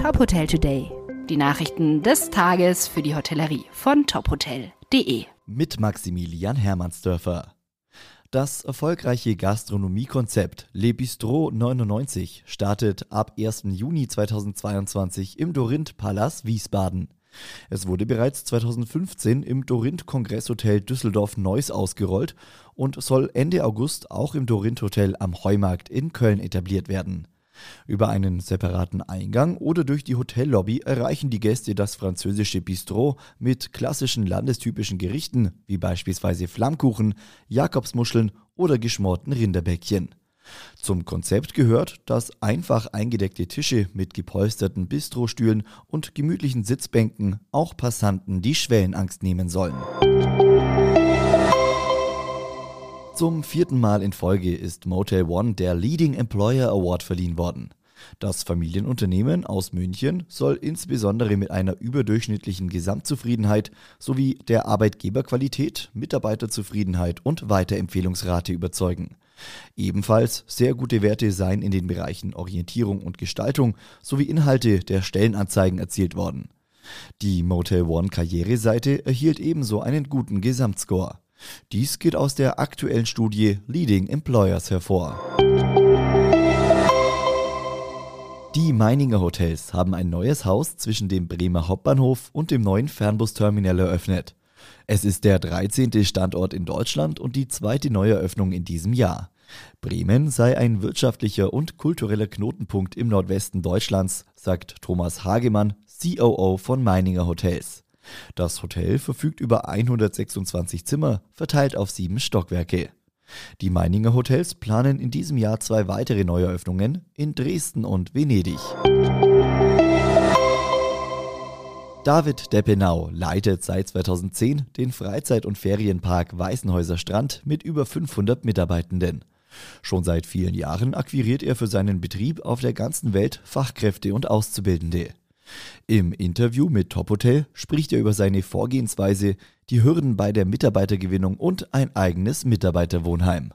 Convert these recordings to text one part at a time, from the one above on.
Top Hotel Today. Die Nachrichten des Tages für die Hotellerie von tophotel.de. Mit Maximilian Hermannsdörfer. Das erfolgreiche Gastronomiekonzept Le Bistro 99 startet ab 1. Juni 2022 im Dorinth Palace Wiesbaden. Es wurde bereits 2015 im Dorinth Kongresshotel Düsseldorf-Neuss ausgerollt und soll Ende August auch im Dorinth Hotel am Heumarkt in Köln etabliert werden. Über einen separaten Eingang oder durch die Hotellobby erreichen die Gäste das französische Bistro mit klassischen landestypischen Gerichten wie beispielsweise Flammkuchen, Jakobsmuscheln oder geschmorten Rinderbäckchen. Zum Konzept gehört, dass einfach eingedeckte Tische mit gepolsterten Bistrostühlen und gemütlichen Sitzbänken auch Passanten die Schwellenangst nehmen sollen. Zum vierten Mal in Folge ist Motel One der Leading Employer Award verliehen worden. Das Familienunternehmen aus München soll insbesondere mit einer überdurchschnittlichen Gesamtzufriedenheit sowie der Arbeitgeberqualität, Mitarbeiterzufriedenheit und Weiterempfehlungsrate überzeugen. Ebenfalls sehr gute Werte seien in den Bereichen Orientierung und Gestaltung sowie Inhalte der Stellenanzeigen erzielt worden. Die Motel One Karriereseite erhielt ebenso einen guten Gesamtscore. Dies geht aus der aktuellen Studie Leading Employers hervor. Die Meininger Hotels haben ein neues Haus zwischen dem Bremer Hauptbahnhof und dem neuen Fernbusterminal eröffnet. Es ist der 13. Standort in Deutschland und die zweite Neueröffnung in diesem Jahr. Bremen sei ein wirtschaftlicher und kultureller Knotenpunkt im Nordwesten Deutschlands, sagt Thomas Hagemann, COO von Meininger Hotels. Das Hotel verfügt über 126 Zimmer, verteilt auf sieben Stockwerke. Die Meininger Hotels planen in diesem Jahr zwei weitere Neueröffnungen in Dresden und Venedig. David Deppenau leitet seit 2010 den Freizeit- und Ferienpark Weißenhäuser Strand mit über 500 Mitarbeitenden. Schon seit vielen Jahren akquiriert er für seinen Betrieb auf der ganzen Welt Fachkräfte und Auszubildende. Im Interview mit Top Hotel spricht er über seine Vorgehensweise, die Hürden bei der Mitarbeitergewinnung und ein eigenes Mitarbeiterwohnheim.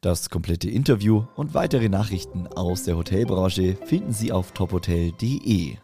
Das komplette Interview und weitere Nachrichten aus der Hotelbranche finden Sie auf tophotel.de.